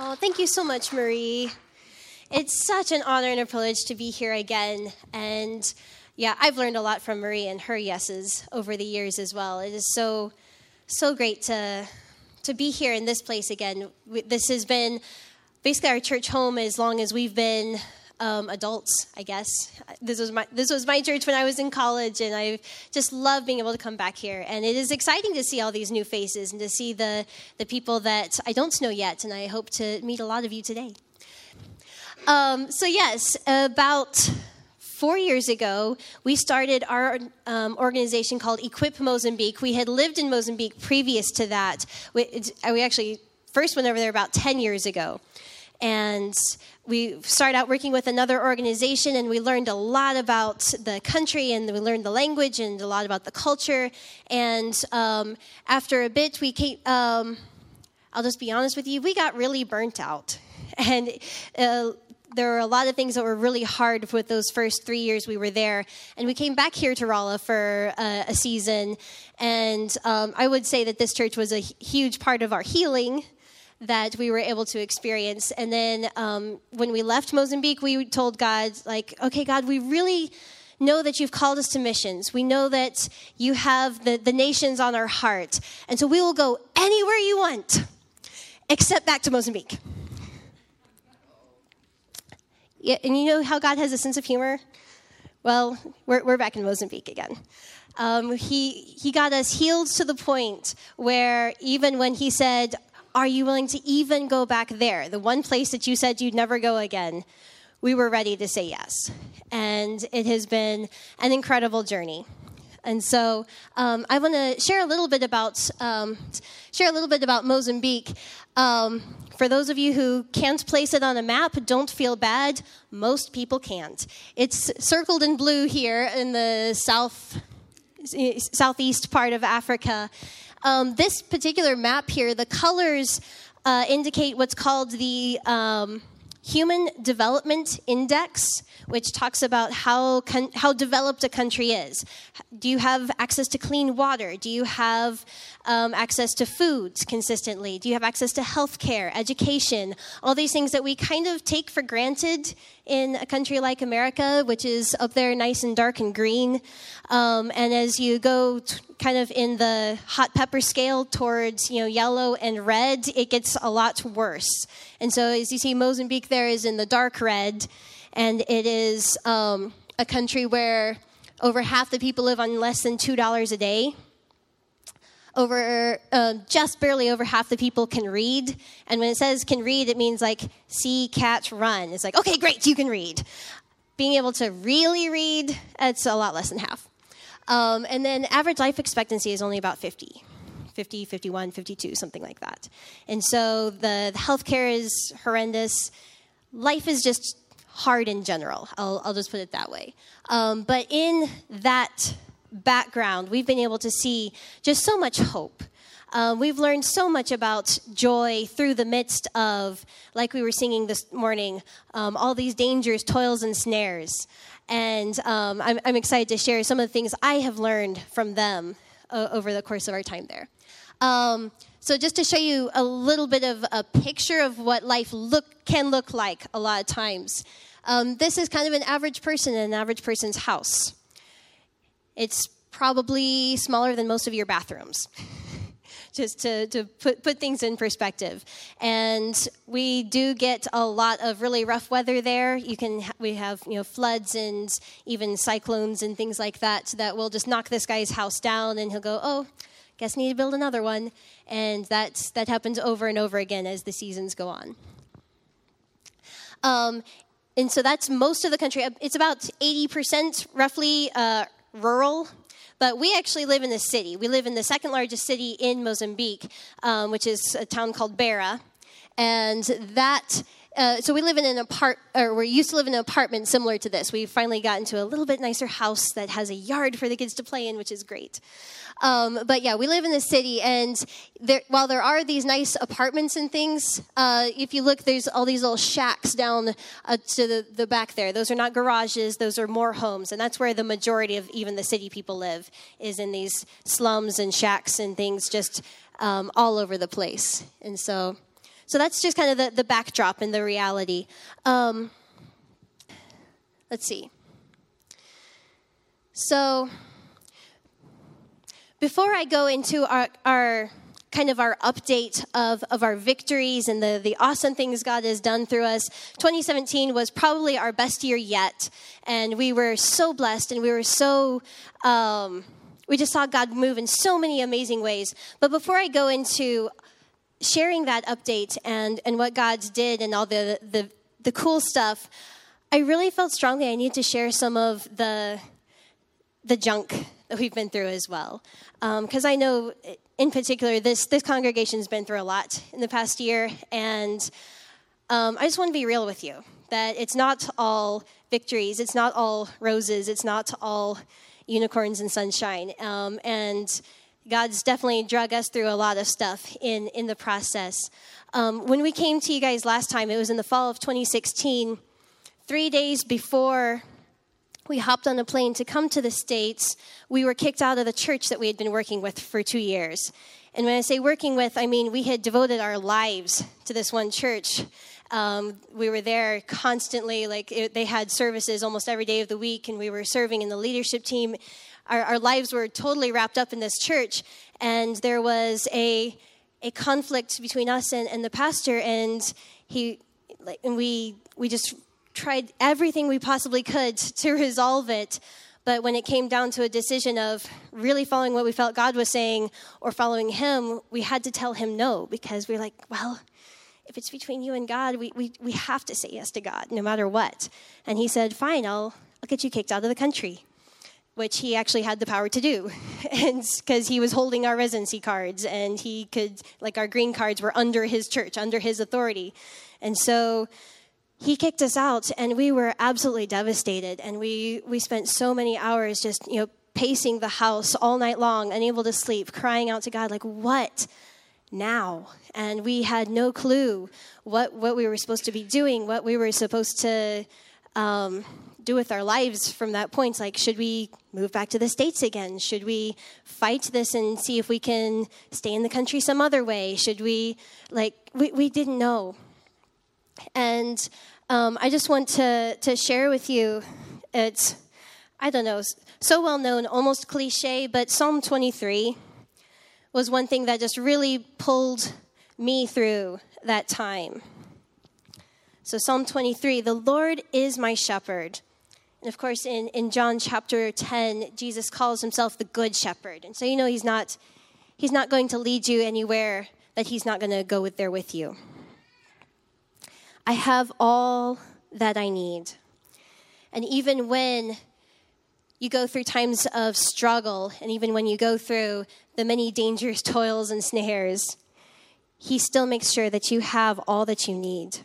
Oh, thank you so much, Marie. It's such an honor and a privilege to be here again. And yeah, I've learned a lot from Marie and her yeses over the years as well. It is so, so great to, to be here in this place again. This has been basically our church home as long as we've been um, adults, I guess. This was my this was my church when I was in college, and I just love being able to come back here. And it is exciting to see all these new faces and to see the the people that I don't know yet. And I hope to meet a lot of you today. Um, so yes, about four years ago, we started our um, organization called Equip Mozambique. We had lived in Mozambique previous to that. We, we actually first went over there about 10 years ago. And we started out working with another organization and we learned a lot about the country and we learned the language and a lot about the culture. And um, after a bit, we came, um, I'll just be honest with you, we got really burnt out. And uh, there were a lot of things that were really hard with those first three years we were there. And we came back here to Rolla for uh, a season. And um, I would say that this church was a huge part of our healing that we were able to experience. And then um, when we left Mozambique, we told God, like, okay, God, we really know that you've called us to missions. We know that you have the, the nations on our heart. And so we will go anywhere you want, except back to Mozambique. Yeah, and you know how God has a sense of humor? Well, we're, we're back in Mozambique again. Um, he, he got us healed to the point where even when he said, are you willing to even go back there? The one place that you said you'd never go again. We were ready to say yes. And it has been an incredible journey. And so um, I want to share a little bit about um, share a little bit about Mozambique. Um, for those of you who can't place it on a map, don't feel bad. Most people can't. It's circled in blue here in the south southeast part of Africa, um, this particular map here, the colors uh, indicate what's called the um, Human Development Index, which talks about how, con- how developed a country is. Do you have access to clean water? Do you have um, access to foods consistently? Do you have access to health care, education? All these things that we kind of take for granted in a country like America, which is up there nice and dark and green. Um, and as you go t- kind of in the hot pepper scale towards you know yellow and red, it gets a lot worse. And so as you see, Mozambique there is in the dark red, and it is um, a country where over half the people live on less than two dollars a day over uh, just barely over half the people can read. And when it says can read it means like see catch run. It's like okay great you can read. Being able to really read it's a lot less than half. Um, and then average life expectancy is only about 50 50 51 52 something like that. And so the, the healthcare is horrendous. Life is just hard in general. I'll, I'll just put it that way. Um, but in that background, we've been able to see just so much hope. Uh, we've learned so much about joy through the midst of, like we were singing this morning, um, all these dangers, toils, and snares. And um, I'm, I'm, excited to share some of the things I have learned from them uh, over the course of our time there. Um, so, just to show you a little bit of a picture of what life look, can look like a lot of times, um, this is kind of an average person in an average person's house. It's probably smaller than most of your bathrooms. Just to, to put, put things in perspective. And we do get a lot of really rough weather there. You can we have you know floods and even cyclones and things like that that will just knock this guy's house down and he'll go, Oh, guess need to build another one. And that that happens over and over again as the seasons go on. Um, and so that's most of the country. It's about 80% roughly uh, rural, but we actually live in the city. We live in the second largest city in Mozambique, um, which is a town called Beira. And that uh, so we live in an apart, or we used to live in an apartment similar to this. We finally got into a little bit nicer house that has a yard for the kids to play in, which is great. Um, but yeah, we live in the city, and there, while there are these nice apartments and things, uh, if you look, there's all these little shacks down uh, to the, the back there. Those are not garages; those are more homes, and that's where the majority of even the city people live, is in these slums and shacks and things, just um, all over the place. And so so that's just kind of the, the backdrop and the reality. Um, let's see. So, before I go into our, our kind of our update of, of our victories and the, the awesome things God has done through us. 2017 was probably our best year yet. And we were so blessed and we were so, um, we just saw God move in so many amazing ways. But before I go into sharing that update and, and what God did and all the, the, the cool stuff, I really felt strongly I need to share some of the, the junk that we've been through as well. Because um, I know in particular, this, this congregation's been through a lot in the past year, and um, I just want to be real with you that it's not all victories, it's not all roses, it's not all unicorns and sunshine. Um, and God's definitely drug us through a lot of stuff in, in the process. Um, when we came to you guys last time, it was in the fall of 2016, three days before we hopped on a plane to come to the States, we were kicked out of the church that we had been working with for two years. And when I say working with, I mean we had devoted our lives to this one church. Um, we were there constantly, like it, they had services almost every day of the week, and we were serving in the leadership team. Our, our lives were totally wrapped up in this church, and there was a a conflict between us and, and the pastor, and he, and we we just tried everything we possibly could to resolve it. But when it came down to a decision of really following what we felt God was saying or following Him, we had to tell Him no because we are like, well, if it's between you and God, we, we, we have to say yes to God no matter what. And He said, fine, I'll, I'll get you kicked out of the country, which He actually had the power to do. and because He was holding our residency cards and He could, like, our green cards were under His church, under His authority. And so, he kicked us out and we were absolutely devastated and we we spent so many hours just you know pacing the house all night long unable to sleep crying out to god like what now and we had no clue what what we were supposed to be doing what we were supposed to um, do with our lives from that point like should we move back to the states again should we fight this and see if we can stay in the country some other way should we like we, we didn't know and um, I just want to, to share with you it's, I don't know, so well known, almost cliche, but Psalm 23 was one thing that just really pulled me through that time. So, Psalm 23 the Lord is my shepherd. And of course, in, in John chapter 10, Jesus calls himself the good shepherd. And so, you know, he's not, he's not going to lead you anywhere that he's not going to go with there with you. I have all that I need. And even when you go through times of struggle, and even when you go through the many dangerous toils and snares, He still makes sure that you have all that you need.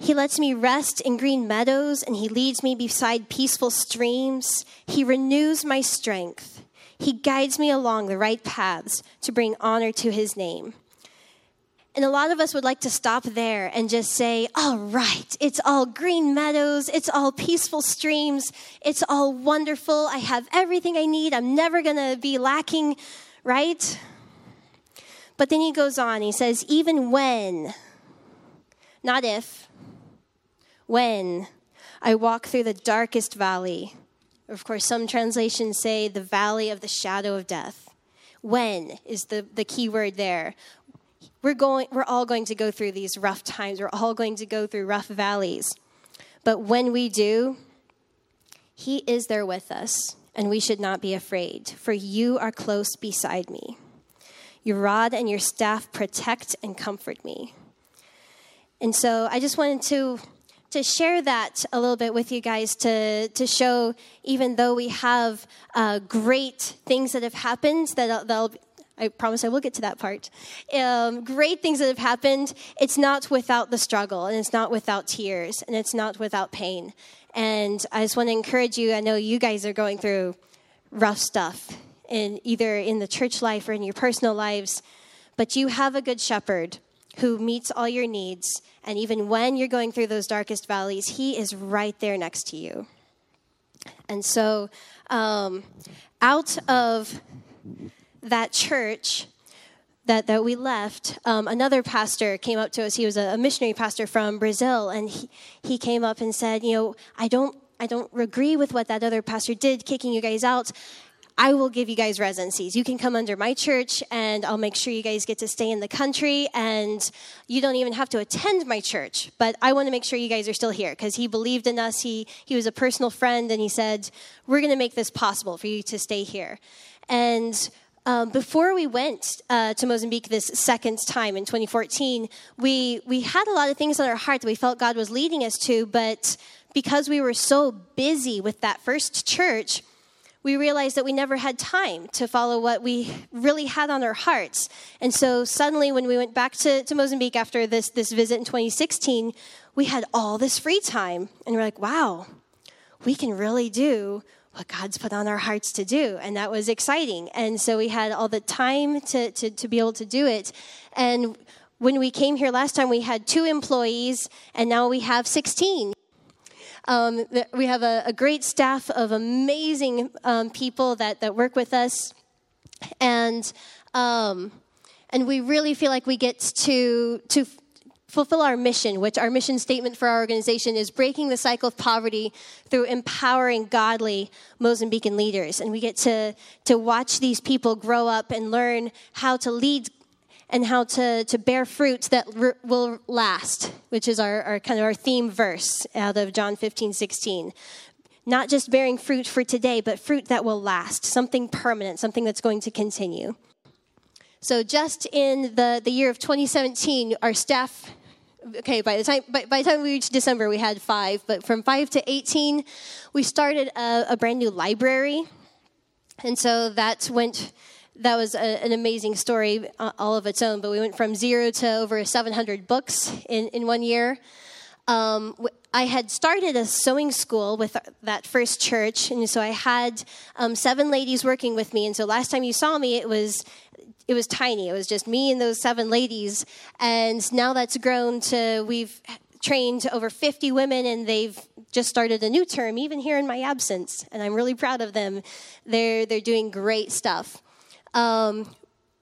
He lets me rest in green meadows, and He leads me beside peaceful streams. He renews my strength. He guides me along the right paths to bring honor to His name. And a lot of us would like to stop there and just say, all right, it's all green meadows, it's all peaceful streams, it's all wonderful. I have everything I need. I'm never going to be lacking, right? But then he goes on, he says, even when, not if, when I walk through the darkest valley, of course, some translations say the valley of the shadow of death. When is the, the key word there. We're going we're all going to go through these rough times. We're all going to go through rough valleys. But when we do he is there with us and we should not be afraid for you are close beside me. Your rod and your staff protect and comfort me. And so i just wanted to to share that a little bit with you guys to, to show even though we have uh, great things that have happened that they'll I promise I will get to that part. Um, great things that have happened. It's not without the struggle, and it's not without tears, and it's not without pain. And I just want to encourage you. I know you guys are going through rough stuff, in either in the church life or in your personal lives, but you have a good shepherd who meets all your needs. And even when you're going through those darkest valleys, he is right there next to you. And so, um, out of that church, that, that we left, um, another pastor came up to us. He was a, a missionary pastor from Brazil, and he, he came up and said, You know, I don't, I don't agree with what that other pastor did, kicking you guys out. I will give you guys residencies. You can come under my church, and I'll make sure you guys get to stay in the country, and you don't even have to attend my church. But I want to make sure you guys are still here because he believed in us. He, he was a personal friend, and he said, We're going to make this possible for you to stay here. And um, before we went uh, to Mozambique this second time in 2014, we, we had a lot of things on our heart that we felt God was leading us to, but because we were so busy with that first church, we realized that we never had time to follow what we really had on our hearts. And so suddenly, when we went back to, to Mozambique after this, this visit in 2016, we had all this free time. And we're like, wow, we can really do what God's put on our hearts to do. And that was exciting. And so we had all the time to, to, to be able to do it. And when we came here last time, we had two employees, and now we have 16. Um, we have a, a, great staff of amazing um, people that, that work with us. And, um, and we really feel like we get to, to fulfill our mission, which our mission statement for our organization is breaking the cycle of poverty through empowering godly Mozambican leaders. And we get to, to watch these people grow up and learn how to lead and how to, to bear fruit that r- will last, which is our, our kind of our theme verse out of John 15, 16. Not just bearing fruit for today, but fruit that will last, something permanent, something that's going to continue. So, just in the, the year of 2017, our staff okay by the time by, by, the time we reached december we had five but from five to 18 we started a, a brand new library and so that went that was a, an amazing story uh, all of its own. But we went from zero to over 700 books in, in one year. Um, I had started a sewing school with that first church, and so I had um, seven ladies working with me. And so last time you saw me, it was it was tiny. It was just me and those seven ladies. And now that's grown to we've trained over 50 women, and they've just started a new term, even here in my absence. And I'm really proud of them. They're they're doing great stuff. Um,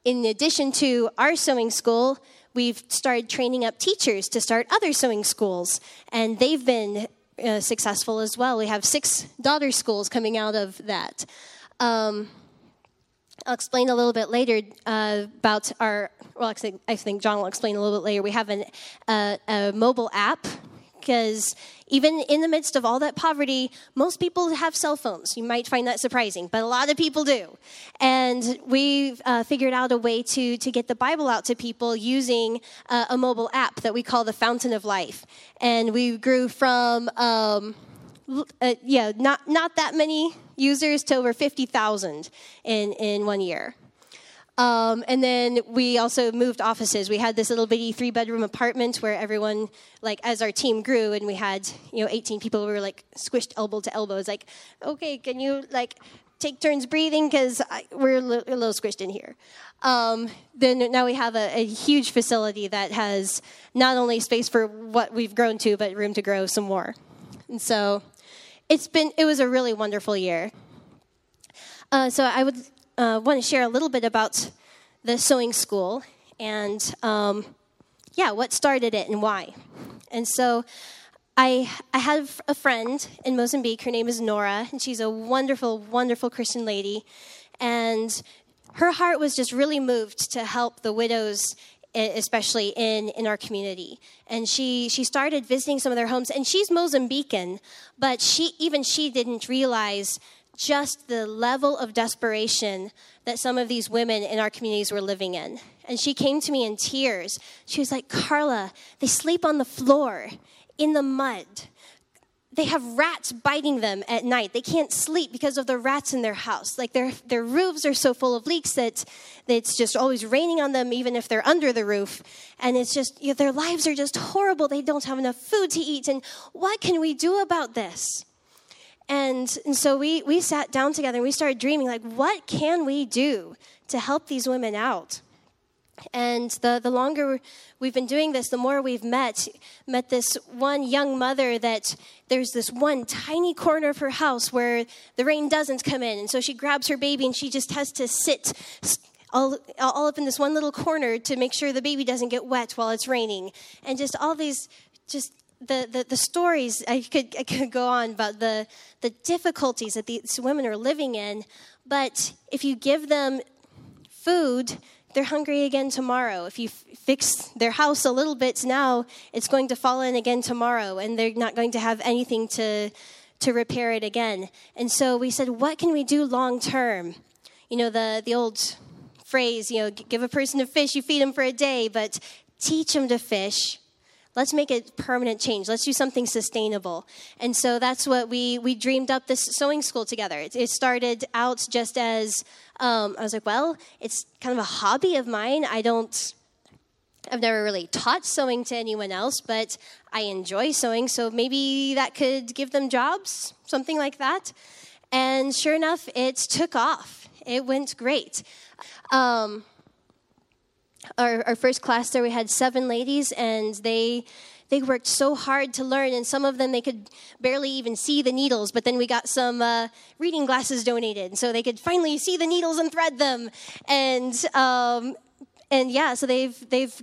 in addition to our sewing school, we've started training up teachers to start other sewing schools, and they've been uh, successful as well. We have six daughter schools coming out of that. Um, I'll explain a little bit later uh, about our. Well, I think Jon will explain a little bit later. We have an, uh, a mobile app because even in the midst of all that poverty, most people have cell phones. You might find that surprising, but a lot of people do. And we uh, figured out a way to, to get the Bible out to people using uh, a mobile app that we call the Fountain of Life. And we grew from, um, uh, yeah, not, not that many users to over 50,000 in, in one year. Um, and then we also moved offices. We had this little bitty three bedroom apartment where everyone, like, as our team grew and we had, you know, 18 people, we were like squished elbow to elbow. It's like, okay, can you, like, take turns breathing because we're a little, a little, squished in here. Um, then now we have a, a, huge facility that has not only space for what we've grown to, but room to grow some more. And so it's been, it was a really wonderful year. Uh, so I would uh, want to share a little bit about the sewing school and, um, yeah, what started it and why. And so I, I have a friend in Mozambique. Her name is Nora, and she's a wonderful, wonderful Christian lady. And her heart was just really moved to help the widows especially in, in our community. And she, she started visiting some of their homes, and she's Mozambican, but she, even she didn't realize just the level of desperation that some of these women in our communities were living in. And she came to me in tears. She was like, Carla, they sleep on the floor in the mud. They have rats biting them at night. They can't sleep because of the rats in their house. Like their, their roofs are so full of leaks that, that it's just always raining on them, even if they're under the roof. And it's just, you know, their lives are just horrible. They don't have enough food to eat. And what can we do about this? And, and so we, we sat down together and we started dreaming like, what can we do to help these women out? And the, the longer we've been doing this, the more we've met. Met this one young mother that there's this one tiny corner of her house where the rain doesn't come in. And so she grabs her baby and she just has to sit all, all up in this one little corner to make sure the baby doesn't get wet while it's raining. And just all these, just the, the, the stories, I could, I could go on about the, the difficulties that these women are living in. But if you give them food, they're hungry again tomorrow. If you f- fix their house a little bit now, it's going to fall in again tomorrow, and they're not going to have anything to, to repair it again. And so we said, what can we do long term? You know, the, the old phrase, you know, give a person a fish, you feed them for a day, but teach them to fish. Let's make it permanent change. Let's do something sustainable. And so that's what we, we dreamed up this sewing school together. It, it started out just as um, I was like, well, it's kind of a hobby of mine. I don't, I've never really taught sewing to anyone else, but I enjoy sewing, so maybe that could give them jobs, something like that. And sure enough, it took off. It went great. Um, our, our first class there, we had seven ladies, and they they worked so hard to learn, and some of them they could barely even see the needles. But then we got some uh, reading glasses donated, so they could finally see the needles and thread them. And um, and yeah, so they've they've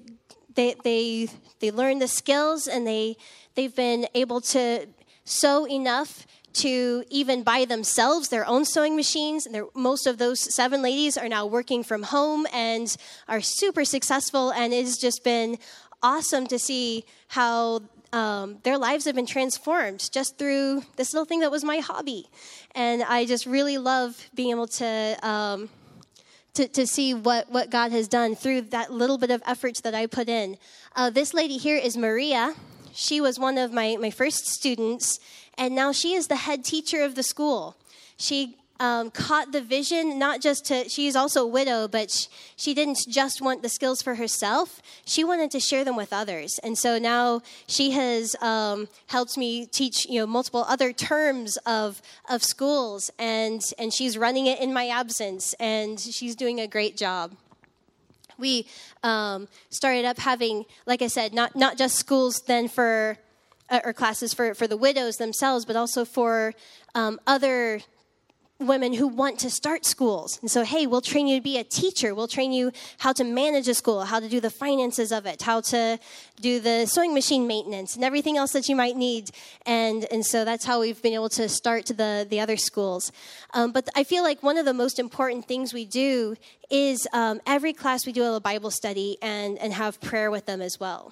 they they they learned the skills, and they they've been able to sew enough to even buy themselves their own sewing machines. And most of those seven ladies are now working from home and are super successful. And it's just been awesome to see how um, their lives have been transformed just through this little thing that was my hobby. And I just really love being able to. Um, to, to see what, what God has done through that little bit of effort that I put in. Uh, this lady here is Maria. She was one of my, my first students, and now she is the head teacher of the school. She um, caught the vision, not just to, she's also a widow, but she, she, didn't just want the skills for herself. She wanted to share them with others. And so now she has um, helped me teach, you know, multiple other terms of, of schools, and, and she's running it in my absence, and she's doing a great job. We um, started up having, like I said, not, not just schools then for, or classes for, for the widows themselves, but also for um, other women who want to start schools. And so, hey, we'll train you to be a teacher. We'll train you how to manage a school, how to do the finances of it, how to do the sewing machine maintenance, and everything else that you might need. And, and so that's how we've been able to start the, the other schools. Um, but I feel like one of the most important things we do is um, every class we do a Bible study and, and have prayer with them as well.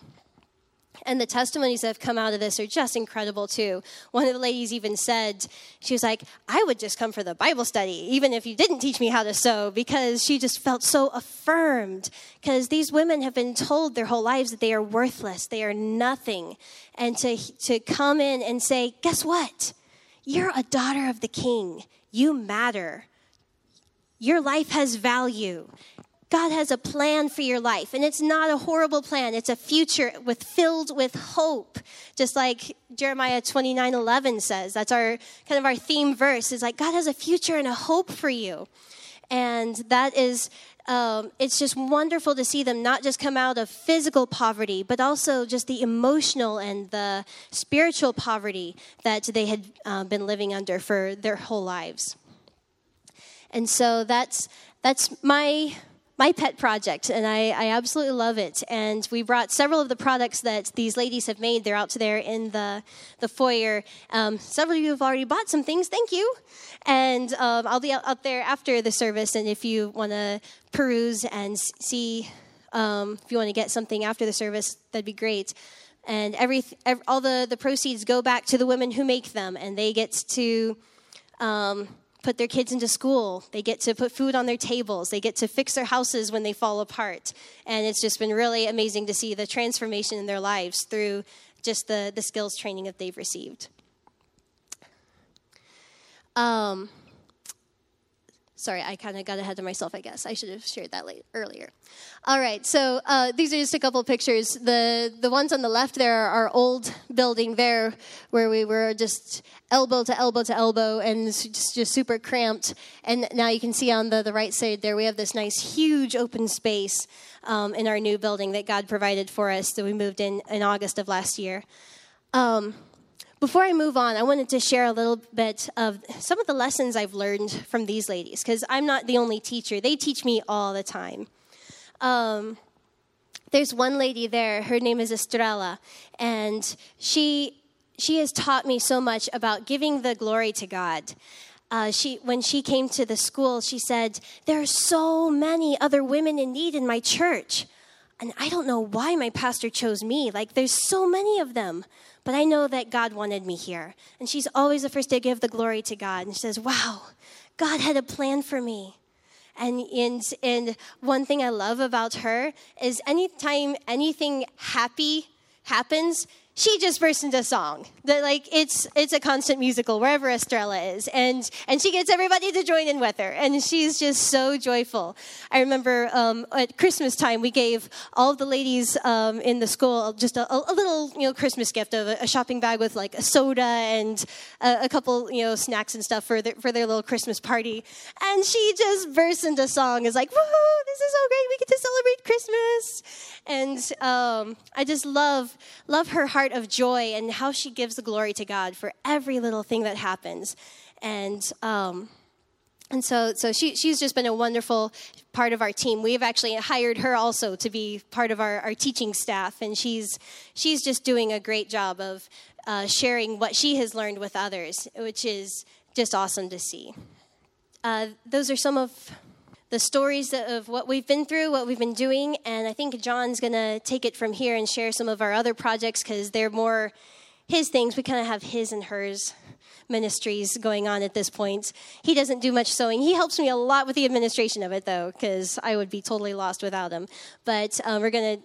And the testimonies that have come out of this are just incredible too. One of the ladies even said, she was like, I would just come for the Bible study, even if you didn't teach me how to sew, because she just felt so affirmed. Because these women have been told their whole lives that they are worthless, they are nothing. And to, to come in and say, guess what? You're a daughter of the king. You matter. Your life has value. God has a plan for your life, and it's not a horrible plan. It's a future with filled with hope, just like Jeremiah 29 11 says. That's our kind of our theme verse is like, God has a future and a hope for you. And that is, um, it's just wonderful to see them not just come out of physical poverty, but also just the emotional and the spiritual poverty that they had uh, been living under for their whole lives. And so that's that's my my pet project, and I, I, absolutely love it. And we brought several of the products that these ladies have made. They're out there in the, the foyer. Um, several of you have already bought some things. Thank you. And um, I'll be out, out, there after the service. And if you want to peruse and see, um, if you want to get something after the service, that'd be great. And every, every, all the, the proceeds go back to the women who make them, and they get to um, put their kids into school. They get to put food on their tables. They get to fix their houses when they fall apart. And it's just been really amazing to see the transformation in their lives through just the, the skills training that they've received. Um, Sorry, I kind of got ahead of myself, I guess. I should have shared that late, earlier. All right, so uh, these are just a couple pictures. The, the ones on the left there are our old building there where we were just elbow to elbow to elbow and just, just super cramped. And now you can see on the, the right side there, we have this nice, huge open space um, in our new building that God provided for us that we moved in in August of last year. Um, before I move on, I wanted to share a little bit of some of the lessons I've learned from these ladies, because I'm not the only teacher. They teach me all the time. Um, there's one lady there, her name is Estrella, and she, she has taught me so much about giving the glory to God. Uh, she, when she came to the school, she said, There are so many other women in need in my church. And I don't know why my pastor chose me. Like, there's so many of them. But I know that God wanted me here. And she's always the first to give the glory to God. And she says, Wow, God had a plan for me. And, and, and one thing I love about her is anytime anything happy happens, she just bursts into song. That like it's it's a constant musical wherever Estrella is, and and she gets everybody to join in with her, and she's just so joyful. I remember um, at Christmas time we gave all the ladies um, in the school just a, a, little you know Christmas gift of a, a, shopping bag with like a soda and a, a, couple you know snacks and stuff for their, for their little Christmas party, and she just bursts into song. Is like, woohoo! This is so great. We get to celebrate Christmas and um, I just love love her heart of joy and how she gives the glory to God for every little thing that happens, and um, and so so she she's just been a wonderful part of our team. We've actually hired her also to be part of our, our teaching staff, and she's she's just doing a great job of uh, sharing what she has learned with others, which is just awesome to see. Uh, those are some of the stories of what we've been through, what we've been doing, and I think Jon's going to take it from here and share some of our other projects because they're more his things. We kind of have his and hers ministries going on at this point. He doesn't do much sewing. He helps me a lot with the administration of it, though, because I would be totally lost without him. But um, we're going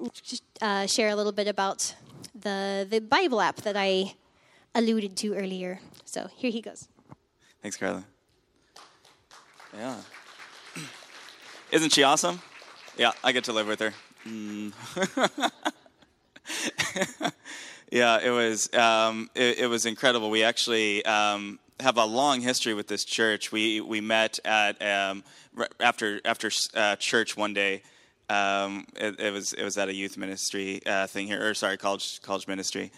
to uh, share a little bit about the the Bible app that I alluded to earlier. So here he goes. Thanks, Carla. Yeah. Isn't she awesome? Yeah, I get to live with her. Mm. yeah, it was um, it, it, was incredible. We actually um, have a long history with this church. We we met at um, after after uh, church one day. Um, it, it, was it was at a youth ministry uh, thing here, or sorry, college college ministry.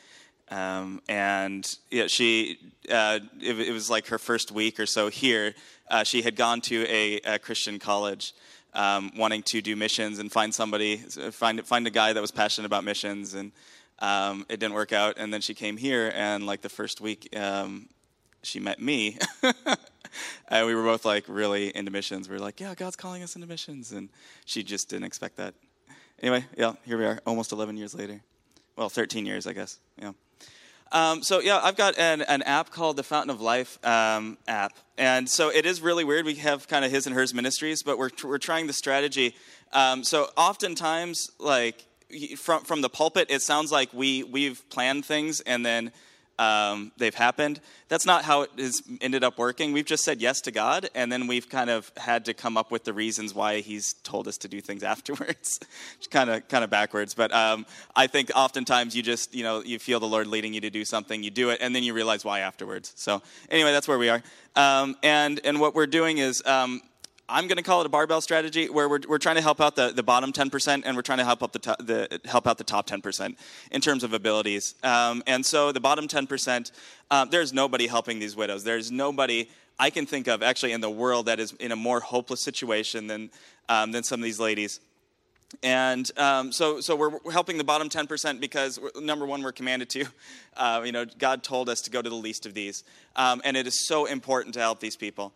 Um, and yeah, she uh, it, it, was like her first week or so here. Uh, she had gone to a, a Christian college, um, wanting to do missions and find somebody, find find a guy that was passionate about missions, and um, it didn't work out. And then she came here, and like the first week, um, she met me. and we were both like really into missions. We were like, yeah, God's calling us into missions, and she just didn't expect that. Anyway, yeah, here we are, almost 11 years later. Well, 13 years, I guess. Yeah. Um, so yeah, I've got an, an, app called the Fountain of Life um, app, and so it is really weird. We have kind of his and hers ministries, but we're we're trying the strategy. Um, so oftentimes, like from from the pulpit, it sounds like we we've planned things and then um, they've happened. That's not how it has ended up working. We've just said yes to God, and then we've kind of had to come up with the reasons why He's told us to do things afterwards. kind of kind of backwards, but um, I think oftentimes you just you know you feel the Lord leading you to do something, you do it, and then you realize why afterwards. So anyway, that's where we are. Um, and and what we're doing is um, I'm going to call it a barbell strategy where we're, we're trying to help out the, the bottom 10% and we're trying to help, up the, to, the, help out the top 10% in terms of abilities. Um, and so the bottom 10%, um, there's nobody helping these widows. There's nobody I can think of actually in the world that is in a more hopeless situation than, um, than some of these ladies. And um, so, so we're helping the bottom 10% because, number one, we're commanded to. Uh, you know, God told us to go to the least of these. Um, and it is so important to help these people.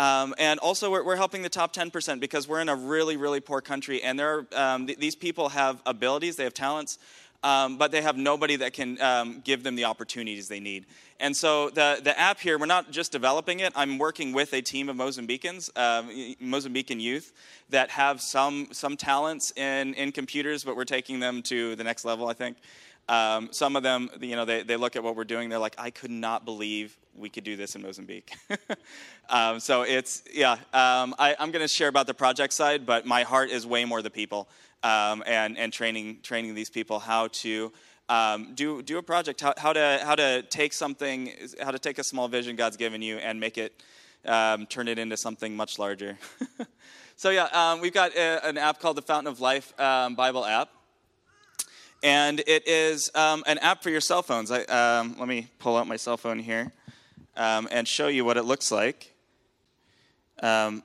Um, and also, we're, we're, helping the top 10% because we're in a really, really poor country, and there are, um, th- these people have abilities, they have talents, um, but they have nobody that can um, give them the opportunities they need. And so, the, the app here, we're not just developing it, I'm working with a team of Mozambicans, uh, Mozambican youth, that have some, some talents in, in computers, but we're taking them to the next level, I think. Um, some of them, you know, they, they look at what we're doing, they're like, I could not believe we could do this in Mozambique. um, so it's, yeah, um, I, am going to share about the project side, but my heart is way more the people um, and, and training, training these people how to um, do, do a project, how, how, to, how to take something, how to take a small vision God's given you and make it, um, turn it into something much larger. so yeah, we've got a, an app called the Fountain of Life Bible app. And it is um, an app for your cell phones. I, um, let me pull out my cell phone here um, and show you what it looks like. Um,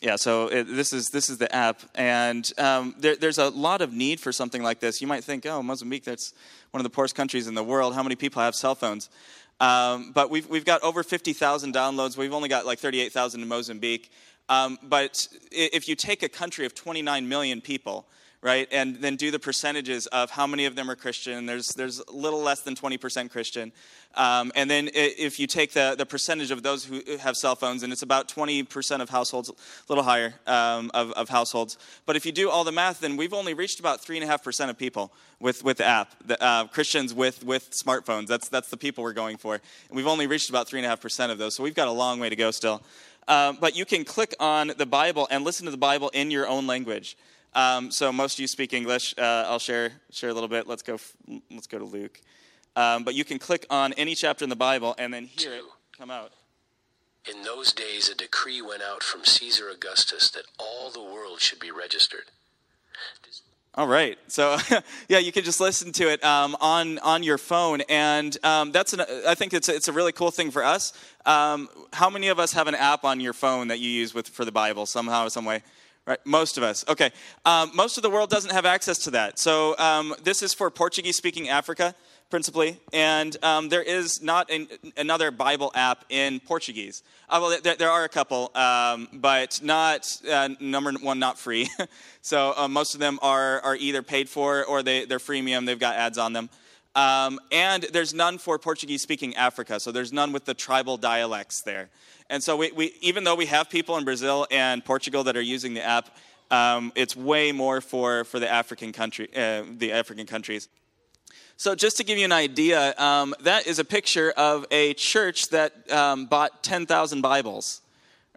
yeah, so it, this is this is the app, and um, there, there's a lot of need for something like this. You might think, oh, Mozambique, that's one of the poorest countries in the world. How many people have cell phones? Um, but we've we've got over 50,000 downloads. We've only got like 38,000 in Mozambique. But if you take a country of 29 million people, right? And then do the percentages of how many of them are Christian. There's, there's a little less than 20% Christian. Um, and then if you take the, the percentage of those who have cell phones, and it's about 20% of households, a little higher um, of, of households. But if you do all the math, then we've only reached about 3.5% of people with, with the app, the, uh, Christians with, with smartphones. That's, that's the people we're going for. And we've only reached about 3.5% of those. So we've got a long way to go still. Um, but you can click on the Bible and listen to the Bible in your own language. Um, so most of you speak English. Uh, I'll share share a little bit. Let's go. Let's go to Luke. Um, but you can click on any chapter in the Bible and then hear Two. it come out. In those days, a decree went out from Caesar Augustus that all the world should be registered. All right. So, yeah, you can just listen to it um, on on your phone, and um, that's an, I think it's a, it's a really cool thing for us. Um, how many of us have an app on your phone that you use with for the Bible somehow, some way? Right, most of us. Okay, um, most of the world doesn't have access to that. So um, this is for Portuguese-speaking Africa, principally, and um, there is not an, another Bible app in Portuguese. Uh, well, there, there, are a couple, um, but not uh, number one, not free. so uh, most of them are are either paid for or they, they're freemium. They've got ads on them. Um, and there's none for Portuguese speaking Africa, so there's none with the tribal dialects there. And so, we, we, even though we have people in Brazil and Portugal that are using the app, um, it's way more for, for the African country, uh, the African countries. So, just to give you an idea, um, that is a picture of a church that um, bought 10,000 Bibles.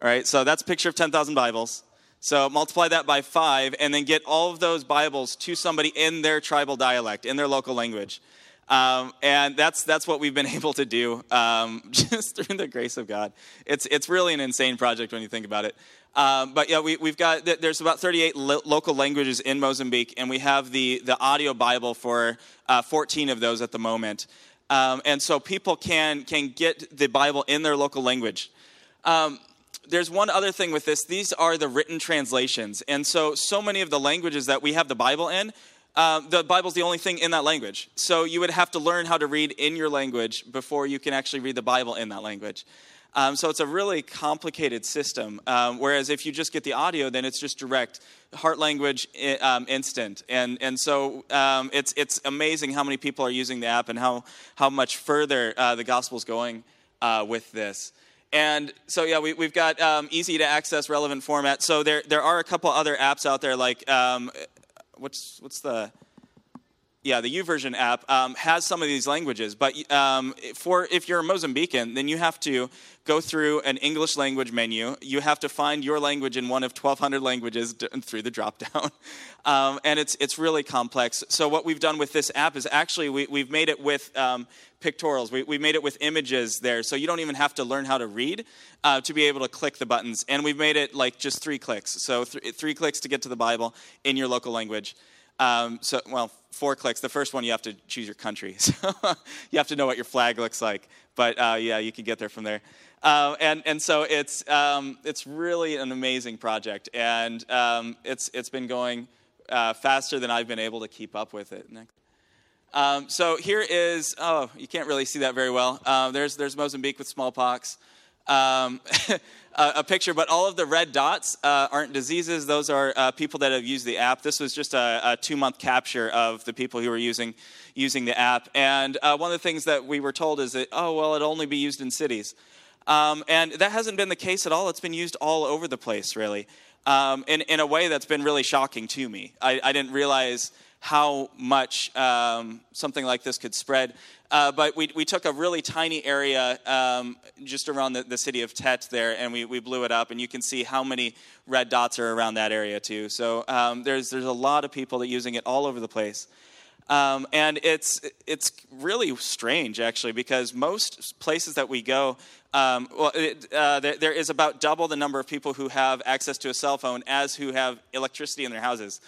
All right, so that's a picture of 10,000 Bibles. So, multiply that by five, and then get all of those Bibles to somebody in their tribal dialect, in their local language. Um, and that's, that's what we've been able to do um, just through the grace of God. It's, it's really an insane project when you think about it. Um, but yeah, we, have got, there's about 38 lo- local languages in Mozambique, and we have the, the audio Bible for uh, 14 of those at the moment. Um, and so people can, can get the Bible in their local language. Um, there's one other thing with this these are the written translations. And so, so many of the languages that we have the Bible in, uh, the Bible's the only thing in that language. So you would have to learn how to read in your language before you can actually read the Bible in that language. Um, so it's a really complicated system. Um, whereas if you just get the audio, then it's just direct, heart language, um, instant. And, and so um, it's, it's amazing how many people are using the app and how, how much further uh, the gospel's going uh, with this. And so, yeah, we, have got um, easy to access relevant format. So there, there are a couple other apps out there like um, what's what's the yeah, the YouVersion app um, has some of these languages, but um, for if you're a Mozambican, then you have to go through an English language menu. You have to find your language in one of 1,200 languages through the dropdown, um, and it's it's really complex. So what we've done with this app is actually we, have made it with um, pictorials. We, we made it with images there, so you don't even have to learn how to read uh, to be able to click the buttons. And we've made it like just three clicks, so th- three clicks to get to the Bible in your local language. Um, so, well, four clicks. The first one, you have to choose your country. So you have to know what your flag looks like. But uh, yeah, you can get there from there. Uh, and, and so it's, um, it's really an amazing project. And um, it's, it's been going uh, faster than I've been able to keep up with it. Um, so here is, oh, you can't really see that very well. Uh, there's, there's Mozambique with smallpox. Um, a picture, but all of the red dots uh, aren't diseases. Those are uh, people that have used the app. This was just a, a two month capture of the people who were using, using the app. And uh, one of the things that we were told is that, oh, well, it'll only be used in cities. Um, and that hasn't been the case at all. It's been used all over the place, really, um, in, in a way that's been really shocking to me. I, I didn't realize how much um, something like this could spread. Uh, but we, we took a really tiny area um, just around the, the, city of Tete there, and we, we blew it up, and you can see how many red dots are around that area too. So um, there's, there's a lot of people that using it all over the place. Um, and it's, it's really strange, actually, because most places that we go, um, well, it, uh, there, there is about double the number of people who have access to a cell phone as who have electricity in their houses.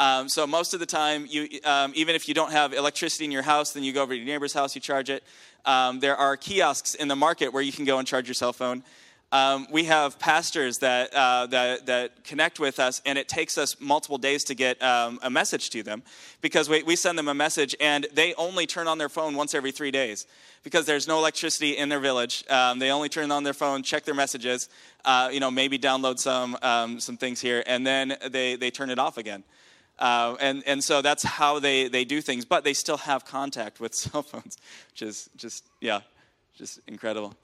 Um, so most of the time, you, um, even if you don't have electricity in your house, then you go over to your neighbor's house, you charge it. Um, there are kiosks in the market where you can go and charge your cell phone. Um, we have pastors that, uh, that, that, connect with us, and it takes us multiple days to get um, a message to them because we, we send them a message, and they only turn on their phone once every three days because there's no electricity in their village. Um, they only turn on their phone, check their messages, uh, you know, maybe download some, some things here, and then they, they turn it off again. Uh, and, and so that's how they, they do things, but they still have contact with cell phones, which is just, yeah, just incredible.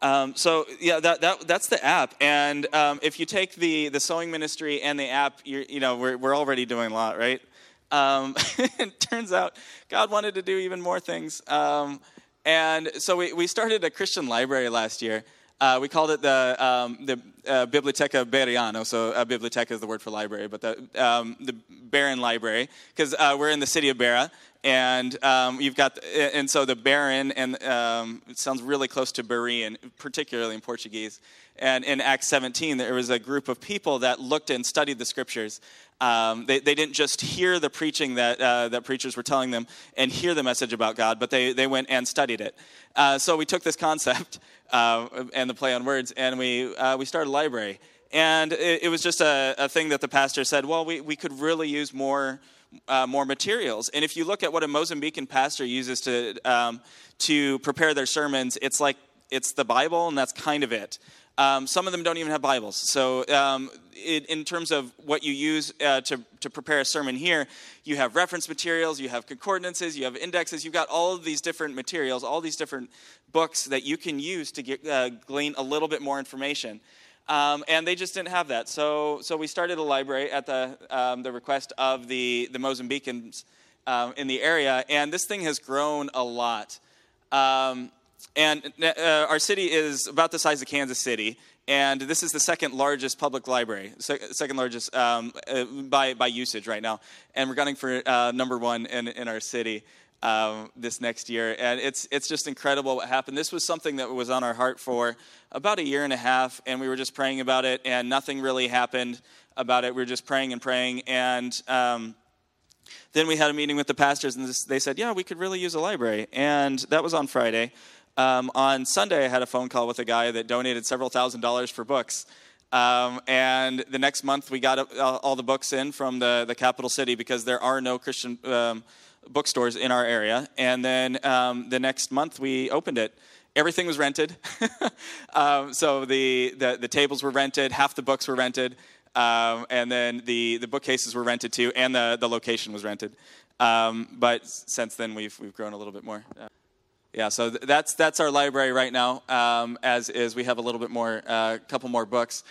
Um, so yeah, that, that, that's the app. And um, if you take the, the sewing ministry and the app, you know, we're, we're already doing a lot, right? Um, it turns out God wanted to do even more things. Um, and so we, we started a Christian library last year. Uh, we called it the, um, the uh, Biblioteca Bereano. So uh, biblioteca is the word for library, but the, um, the Barron Library, because uh, we're in the city of Beira and um, you've got and so the Baron and um, it sounds really close to Berean, particularly in Portuguese. And in Acts 17, there was a group of people that looked and studied the scriptures. Um, they, they didn't just hear the preaching that, uh, that preachers were telling them and hear the message about God, but they, they went and studied it. Uh, so we took this concept uh, and the play on words, and we, uh, we started a library. And it, it was just a, a thing that the pastor said, well, we, we could really use more uh, more materials. And if you look at what a Mozambican pastor uses to, um, to prepare their sermons, it's like it's the Bible, and that's kind of it. Um, some of them don't even have Bibles. So, um, it, in terms of what you use uh, to, to prepare a sermon here, you have reference materials, you have concordances, you have indexes, you've got all of these different materials, all these different books that you can use to get, uh, glean a little bit more information. Um, and they just didn't have that. So, so we started a library at the, um, the request of the, the Mozambicans um, in the area, and this thing has grown a lot. Um, and uh, our city is about the size of Kansas City, and this is the second largest public library, second largest um, uh, by, by usage right now. And we're gunning for uh, number one in, in our city um, this next year. And it's, it's just incredible what happened. This was something that was on our heart for about a year and a half, and we were just praying about it, and nothing really happened about it. We were just praying and praying. And um, then we had a meeting with the pastors, and this, they said, Yeah, we could really use a library. And that was on Friday. Um, on Sunday, I had a phone call with a guy that donated several thousand dollars for books. Um, and the next month, we got all the books in from the, the capital city because there are no Christian um, bookstores in our area. And then um, the next month we opened it. Everything was rented. um, so the, the, the, tables were rented, half the books were rented, um, and then the, the bookcases were rented too, and the, the location was rented. Um, but since then, we've, we've grown a little bit more. Yeah, so th- that's, that's our library right now, um, as is we have a little bit more, a uh, couple more books.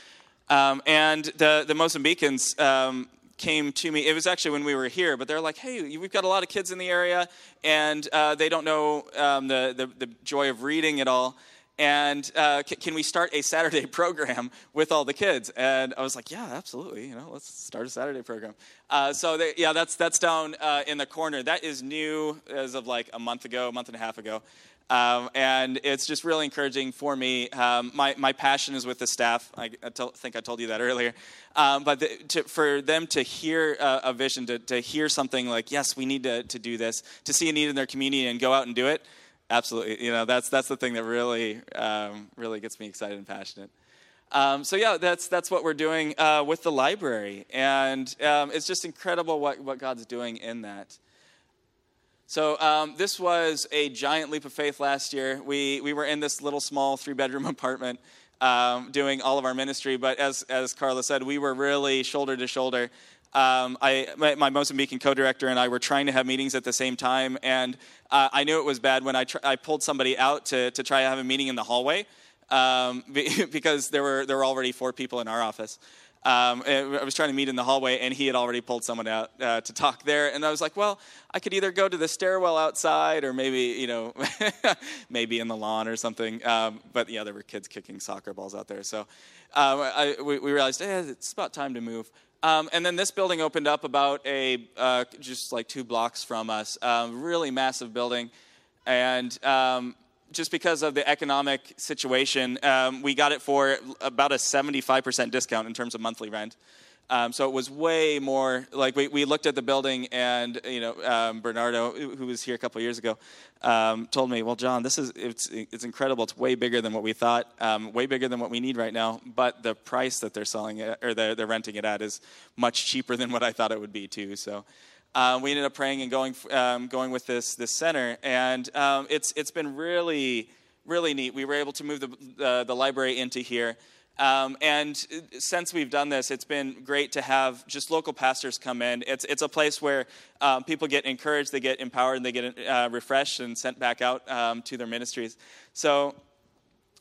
Um, and the, the Mozambicans, um, came to me. It was actually when we were here, but they're like, "Hey, we've got a lot of kids in the area, and uh, they don't know um, the, the, the joy of reading at all." And uh, c- can we start a Saturday program with all the kids? And I was like, "Yeah, absolutely. You know, let's start a Saturday program." Uh, so they, yeah, that's that's down uh, in the corner. That is new as of like a month ago, a month and a half ago. Um, and it's just really encouraging for me. Um, my, my passion is with the staff. I, think I told you that earlier. Um, but the, to, for them to hear a, a vision, to, to hear something like, yes, we need to, to do this, to see a need in their community and go out and do it, absolutely. You know, that's, that's the thing that really, um, really gets me excited and passionate. Um, so yeah, that's that's what we're doing uh, with the library, and um, it's just incredible what, what God's doing in that. So um, this was a giant leap of faith last year. We we were in this little small three bedroom apartment um, doing all of our ministry, but as as Carla said, we were really shoulder to shoulder. Um, I, my, my Mozambican co-director and I were trying to have meetings at the same time, and uh, I knew it was bad when I, tr- I pulled somebody out to, to try to have a meeting in the hallway um, because there were there were already four people in our office. Um, I was trying to meet in the hallway, and he had already pulled someone out uh, to talk there. And I was like, well, I could either go to the stairwell outside, or maybe, you know, maybe in the lawn or something. Um, but yeah, there were kids kicking soccer balls out there. So uh, I, we, we, realized, hey, it's about time to move. Um, and then this building opened up about a uh, just like two blocks from us. Um, really massive building, and um, just because of the economic situation, um, we got it for about a 75% discount in terms of monthly rent. Um, so it was way more like we, we looked at the building, and you know, um, Bernardo, who was here a couple years ago, um, told me, "Well, Jon, this is it's it's incredible. It's way bigger than what we thought, um, way bigger than what we need right now. But the price that they're selling it or they're, they're renting it at is much cheaper than what I thought it would be too. So." Uh, we ended up praying and going um, going with this this center, and um, it's it's been really really neat. We were able to move the the library into here, um, and since we've done this, it's been great to have just local pastors come in. It's, it's a place where um, people get encouraged, they get empowered, and they get uh, refreshed and sent back out um, to their ministries. So,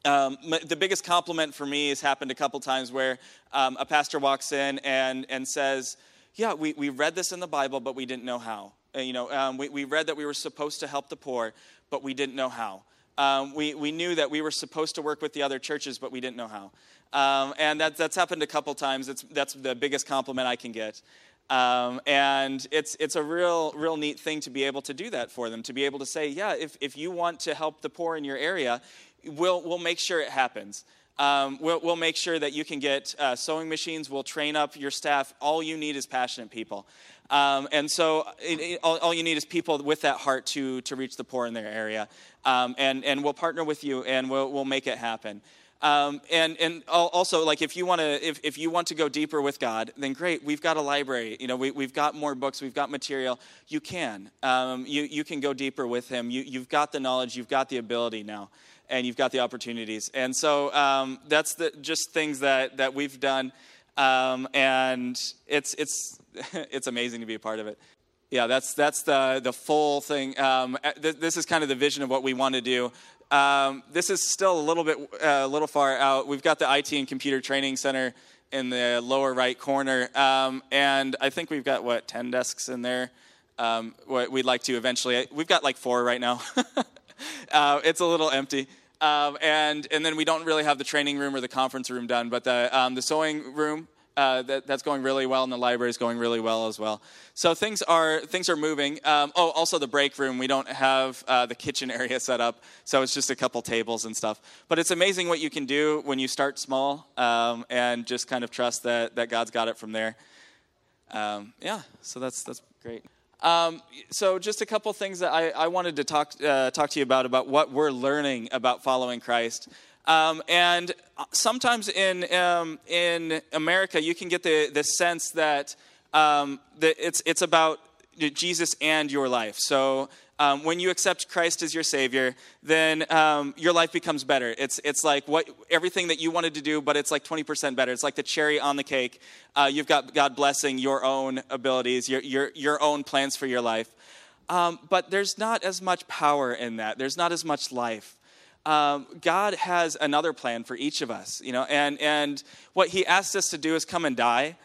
um, the biggest compliment for me has happened a couple times where um, a pastor walks in and, and says, Yeah, we, we read this in the Bible, but we didn't know how. Uh, you know, um, we, we read that we were supposed to help the poor, but we didn't know how. We, we knew that we were supposed to work with the other churches, but we didn't know how. Um, and that, that's happened a couple times. It's, that's the biggest compliment I can get. Um, and it's, it's a real, real neat thing to be able to do that for them, to be able to say, yeah, if, if you want to help the poor in your area, we'll, we'll make sure it happens. Um, we'll, we'll, make sure that you can get uh, sewing machines. We'll train up your staff. All you need is passionate people. Um, and so it, it, all, all, you need is people with that heart to, to reach the poor in their area. Um, and, and we'll partner with you and we'll, we'll make it happen. Um, and and also like if you want to if, if you want to go deeper with God, then great. We've got a library. You know, we, we've got more books. We've got material. You can um, you you can go deeper with Him. You you've got the knowledge. You've got the ability now, and you've got the opportunities. And so um, that's the just things that that we've done, um, and it's it's it's amazing to be a part of it. Yeah, that's that's the the full thing. Um, this is kind of the vision of what we want to do. Um, this is still a little bit uh, a little far out. We've got the IT and Computer Training Center in the lower right corner, um, and I think we've got what ten desks in there. Um, what we'd like to eventually. We've got like four right now. uh, it's a little empty. Um, and and then we don't really have the training room or the conference room done, but the um, the sewing room uh, that, that's going really well, and the library is going really well as well. So things are things are moving. Um, oh, also the break room. We don't have uh, the kitchen area set up, so it's just a couple tables and stuff. But it's amazing what you can do when you start small um, and just kind of trust that that God's got it from there. Um, yeah, so that's that's great. Um, so just a couple things that I, I wanted to talk uh, talk to you about about what we're learning about following Christ. Um, and sometimes in, um, in America, you can get the, the sense that, um, that it's, it's about Jesus and your life. So um, when you accept Christ as your Savior, then um, your life becomes better. It's, it's like what, everything that you wanted to do, but it's like 20% better. It's like the cherry on the cake. Uh, you've got God blessing your own abilities, your, your, your own plans for your life. Um, but there's not as much power in that, there's not as much life um, God has another plan for each of us, you know, and, and what He asks us to do is come and die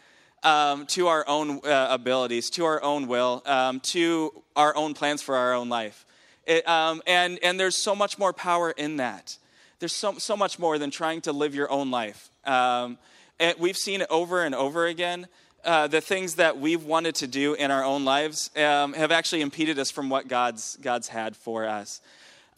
um, to our own uh, abilities, to our own will, um, to our own plans for our own life. It, um, and, and there's so much more power in that. There's so, so much more than trying to live your own life. Um, and we've seen it over and over again. Uh, the things that we've wanted to do in our own lives um, have actually impeded us from what God's, God's had for us.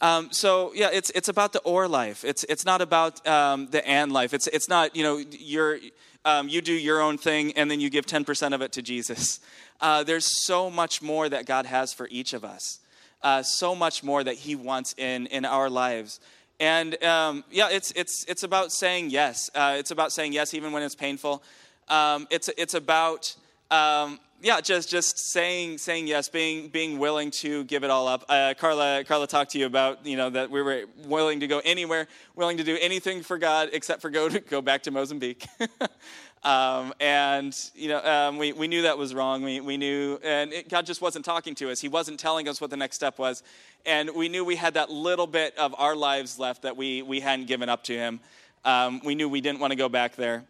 Um, so yeah, it's it's about the or life. It's it's not about um, the and life. It's it's not you know you're um, you do your own thing and then you give ten percent of it to Jesus. Uh, there's so much more that God has for each of us. Uh, so much more that He wants in in our lives. And um, yeah, it's it's it's about saying yes. Uh, it's about saying yes even when it's painful. Um, it's it's about um, yeah, just just saying saying yes, being being willing to give it all up. Uh, Carla Carla talked to you about you know that we were willing to go anywhere, willing to do anything for God except for go to, go back to Mozambique. um, and you know um, we we knew that was wrong. We we knew, and it, God just wasn't talking to us. He wasn't telling us what the next step was, and we knew we had that little bit of our lives left that we we hadn't given up to Him. Um, we knew we didn't want to go back there.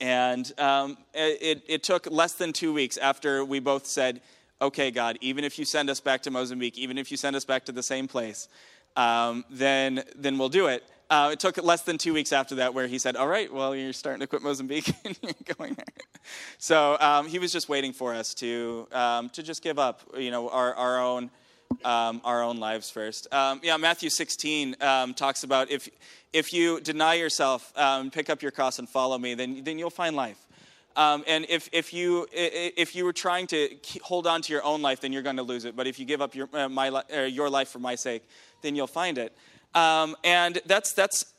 And um, it, it took less than two weeks after we both said, okay, God, even if you send us back to Mozambique, even if you send us back to the same place, um, then, then we'll do it. Uh, it took less than two weeks after that where he said, all right, well, you're starting to quit Mozambique and you're going there. So um, he was just waiting for us to, um, to just give up, you know, our, our own um, our own lives first. Um, yeah, Matthew 16 um, talks about if, if you deny yourself, um, pick up your cross and follow me, then, then you'll find life. Um, and if, if, you, if you were trying to hold on to your own life, then you're going to lose it. But if you give up your, uh, my, uh, your life for my sake, then you'll find it. Um, and that's, that's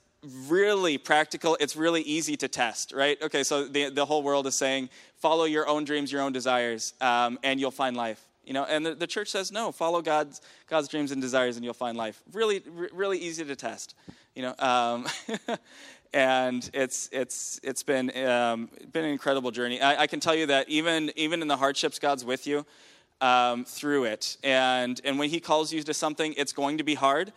really practical. It's really easy to test, right? Okay, so the, the whole world is saying, follow your own dreams, your own desires, and you'll find life. You know, and the, the, church says, no, follow God's, God's dreams and desires, and you'll find life. Really, really easy to test. You know, um, and it's it's it's been um, been an incredible journey. I, I, can tell you that even even in the hardships, God's with you um, through it. And and when He calls you to something, it's going to be hard,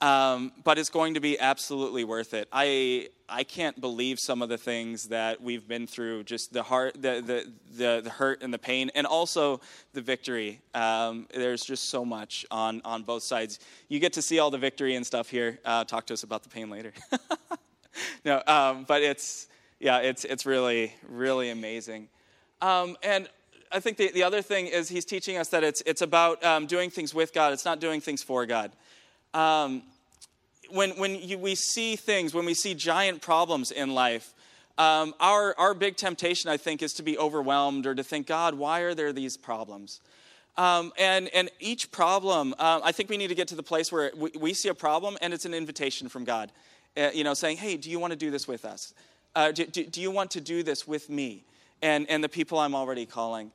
um, but it's going to be absolutely worth it. I I can't believe some of the things that we've been through. Just the heart, the the the, the hurt and the pain, and also the victory. Um, there's just so much on on both sides. You get to see all the victory and stuff here. Uh, talk to us about the pain later. no, um, but it's yeah, it's it's really really amazing. Um, and I think the, the other thing is he's teaching us that it's it's about um, doing things with God. It's not doing things for God. Um, when when you, we see things, when we see giant problems in life, um, our our big temptation, I think, is to be overwhelmed or to think, God, why are there these problems? Um, and, and each problem, uh, I think we need to get to the place where we, we see a problem and it's an invitation from God uh, you know, saying, hey, do you want to do this with us? Uh, do, do, do, you want to do this with me and, and the people I'm already calling?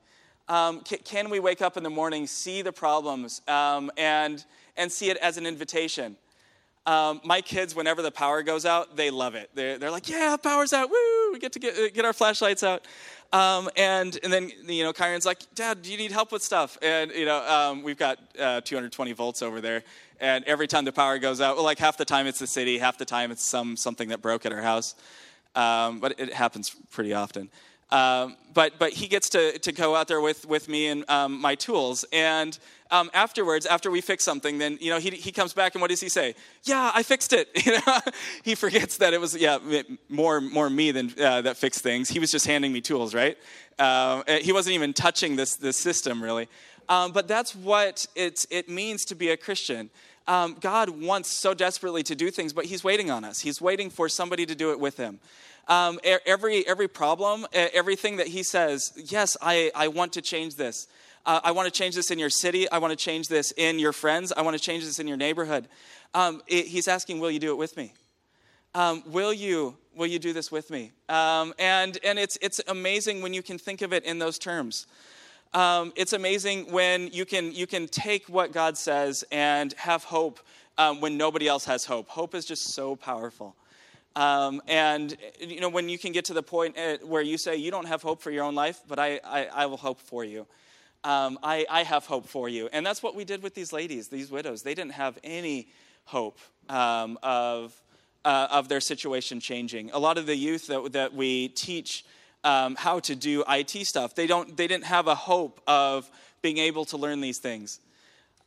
Um, can, can, we wake up in the morning, see the problems, um, and, and see it as an invitation? Um, my kids, whenever the power goes out, they love it. They're, they're like, yeah, power's out. Woo! We get to get, get our flashlights out. Um, and, and then, you know, Kyron's like, Dad, do you need help with stuff? And, you know, um, we've got uh, 220 volts over there and every time the power goes out, well, like half the time it's the city, half the time it's some something that broke at our house. Um, but it happens pretty often. Um, but but he gets to, to go out there with, with me and um, my tools. And um, afterwards, after we fix something, then you know he, he comes back and what does he say? Yeah, I fixed it. You know, he forgets that it was yeah more more me than uh, that fixed things. He was just handing me tools, right? Uh, he wasn't even touching this this system really. Um, but that's what it's, it means to be a Christian. Um, God wants so desperately to do things, but He's waiting on us. He's waiting for somebody to do it with Him. Um, every, every problem, everything that He says, yes, I, I want to change this. Uh, I want to change this in your city. I want to change this in your friends. I want to change this in your neighborhood. Um, it, he's asking, Will you do it with me? Um, will you will you do this with me? Um, and and it's it's amazing when you can think of it in those terms um, it's amazing when you can, you can take what God says and have hope um, when nobody else has hope. Hope is just so powerful. Um, and you know when you can get to the point uh, where you say you don't have hope for your own life, but I, I, I will hope for you. Um, I, I have hope for you, and that's what we did with these ladies, these widows. They didn't have any hope um, of uh, of their situation changing. A lot of the youth that that we teach um, how to do IT stuff. They, don't, they didn't have a hope of being able to learn these things.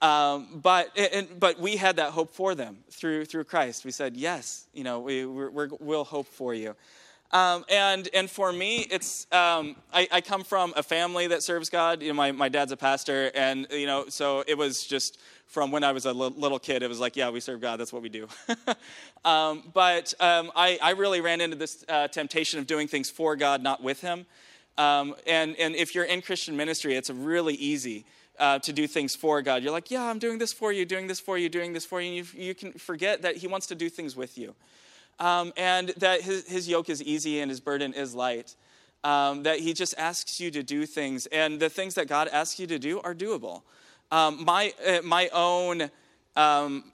Um, but, and, but we had that hope for them through, through Christ. We said, yes, you know, we, we will hope for you. Um, and, and for me, it's, um, I, I, come from a family that serves God. You know, my, my dad's a pastor, and, you know, so it was just from when I was a little kid, it was like, yeah, we serve God, that's what we do. um, but um, I, I, really ran into this uh, temptation of doing things for God, not with Him. Um, and, and if you're in Christian ministry, it's really easy uh, to do things for God. You're like, yeah, I'm doing this for you, doing this for you, doing this for you. And you, you can forget that He wants to do things with you. Um, and that his, his, yoke is easy and His burden is light. Um, that He just asks you to do things. And the things that God asks you to do are doable. Um, my, uh, my own, um,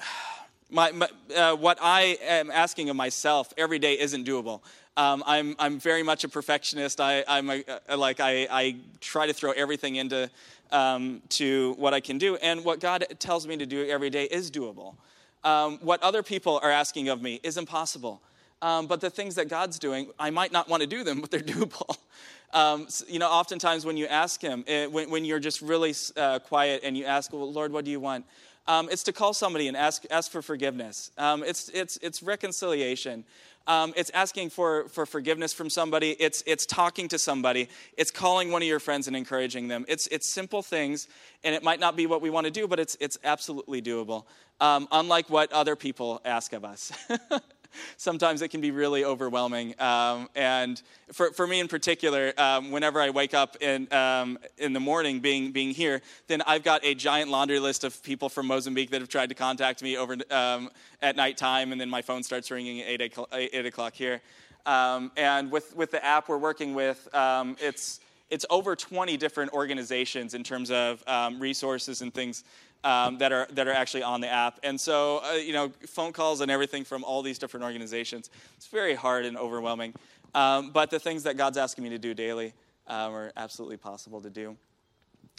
my, my uh, what I am asking of myself every day isn't doable. Um, I'm, I'm very much a perfectionist. I, I'm a, uh, like, I, I try to throw everything into um, to what I can do. And what God tells me to do every day is doable. Um, what other people are asking of me is impossible. Um, but the things that God's doing, I might not want to do them, but they're doable. Um, so, you know, oftentimes when you ask Him, it, eh, when, when, you're just really uh, quiet and you ask, well, Lord, what do you want? Um, it's to call somebody and ask, ask for forgiveness. Um, it's, it's, it's reconciliation. Um, it's asking for, for forgiveness from somebody. It's, it's talking to somebody. It's calling one of your friends and encouraging them. It's, it's simple things, and it might not be what we want to do, but it's, it's absolutely doable, um, unlike what other people ask of us. sometimes it can be really overwhelming. Um, and for, for me in particular, um, whenever I wake up in, um, in the morning being, being here, then I've got a giant laundry list of people from Mozambique that have tried to contact me over um, at nighttime, and then my phone starts ringing at 8, 8, 8 o'clock here. Um, and with, with the app we're working with, um, it's, it's over 20 different organizations in terms of resources and things um, that are that are actually on the app. And so, uh, you know, phone calls and everything from all these different organizations. It's very hard and overwhelming. Um, but the things that God's asking me to do daily um, are absolutely possible to do.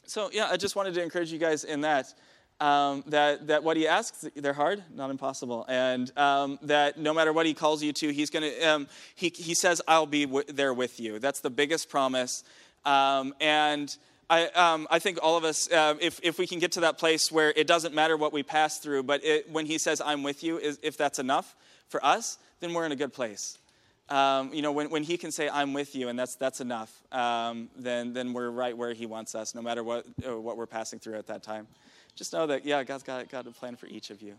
So yeah, I just wanted to encourage you guys in that. Um, that, that what he asks, they're hard, not impossible. And um, that no matter what he calls you to, he's going to, um, he, he says, I'll be w- there with you. That's the biggest promise. And I, um, I think all of us, uh, if, if we can get to that place where it doesn't matter what we pass through, but it, when he says, I'm with you, is, if that's enough for us, then we're in a good place. Um, you know, when, when he can say, I'm with you, and that's, that's enough, um, then, then we're right where he wants us, no matter what, uh, what we're passing through at that time. Just know that, yeah, God's got, got a plan for each of you.